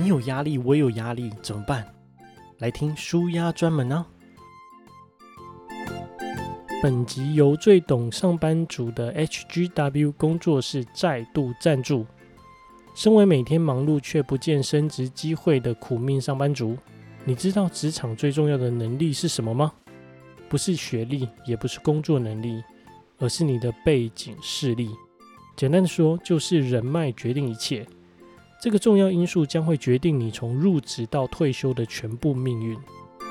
你有压力，我有压力，怎么办？来听舒压专门呢、本集由最懂上班族的 HGW 工作室再度赞助。身为每天忙碌却不见升职机会的苦命上班族，你知道职场最重要的能力是什么吗？不是学历，也不是工作能力，而是你的背景势力。简单的说，就是人脉决定一切。这个重要因素将会决定你从入职到退休的全部命运。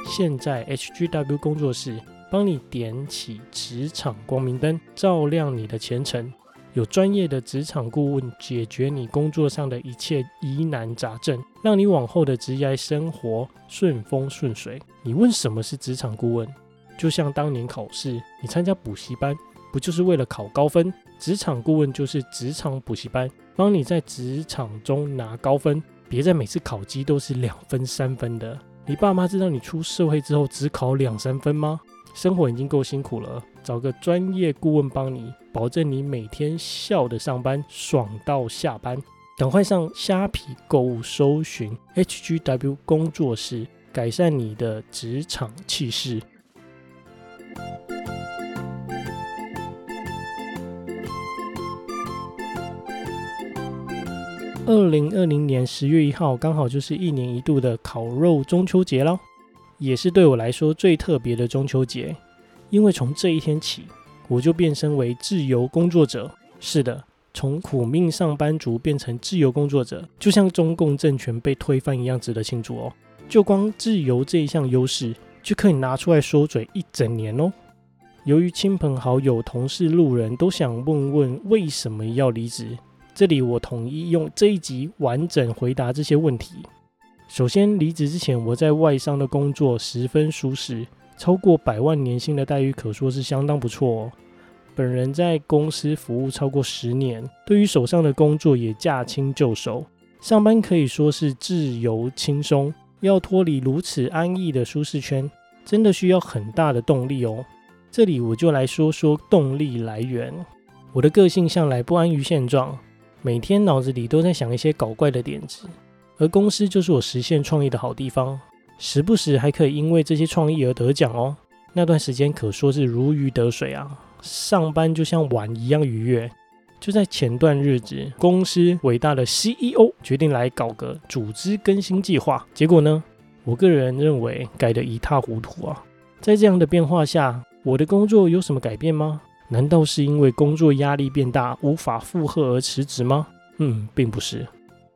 现在，HGW 工作室帮你点起职场光明灯，照亮你的前程。有专业的职场顾问解决你工作上的一切疑难杂症，让你往后的职业生活顺风顺水。你问什么是职场顾问？就像当年考试，你参加补习班，不就是为了考高分？职场顾问就是职场补习班，帮你在职场中拿高分。别再每次考绩都是两分、三分的。你爸妈知道你出社会之后只考两三分吗？生活已经够辛苦了，找个专业顾问帮你，保证你每天笑的上班，爽到下班。赶快上虾皮购物，搜寻 HGW 工作室，改善你的职场气势。二零二零年十月一号，刚好就是一年一度的烤肉中秋节了，也是对我来说最特别的中秋节，因为从这一天起，我就变身为自由工作者。是的，从苦命上班族变成自由工作者，就像中共政权被推翻一样，值得庆祝哦。就光自由这一项优势，就可以拿出来说嘴一整年哦。由于亲朋好友、同事、路人都想问问为什么要离职。这里我统一用这一集完整回答这些问题。首先，离职之前，我在外商的工作十分舒适，超过百万年薪的待遇可说是相当不错哦。本人在公司服务超过十年，对于手上的工作也驾轻就熟，上班可以说是自由轻松。要脱离如此安逸的舒适圈，真的需要很大的动力哦。这里我就来说说动力来源。我的个性向来不安于现状。每天脑子里都在想一些搞怪的点子，而公司就是我实现创意的好地方，时不时还可以因为这些创意而得奖哦。那段时间可说是如鱼得水啊，上班就像玩一样愉悦。就在前段日子，公司伟大的 CEO 决定来搞个组织更新计划，结果呢，我个人认为改得一塌糊涂啊。在这样的变化下，我的工作有什么改变吗？难道是因为工作压力变大，无法负荷而辞职吗？嗯，并不是，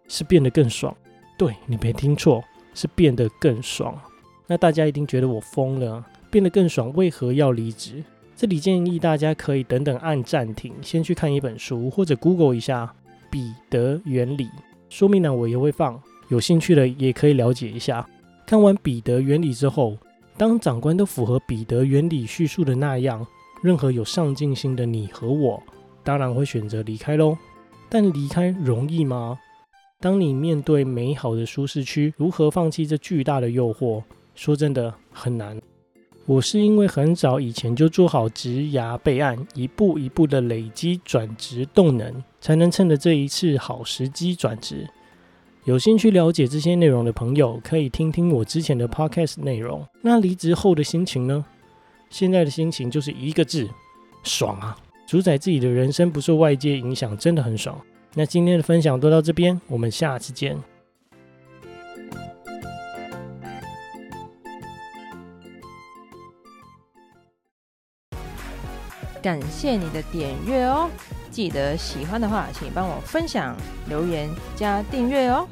是变得更爽。对，你没听错，是变得更爽。那大家一定觉得我疯了，变得更爽，为何要离职？这里建议大家可以等等按暂停，先去看一本书，或者 Google 一下彼得原理。说明栏我也会放，有兴趣的也可以了解一下。看完彼得原理之后，当长官都符合彼得原理叙述的那样。任何有上进心的你和我，当然会选择离开喽。但离开容易吗？当你面对美好的舒适区，如何放弃这巨大的诱惑？说真的很难。我是因为很早以前就做好职涯备案，一步一步的累积转职动能，才能趁着这一次好时机转职。有兴趣了解这些内容的朋友，可以听听我之前的 podcast 内容。那离职后的心情呢？现在的心情就是一个字，爽啊！主宰自己的人生，不受外界影响，真的很爽。那今天的分享都到这边，我们下次见。感谢你的点阅哦！记得喜欢的话，请帮我分享、留言、加订阅哦！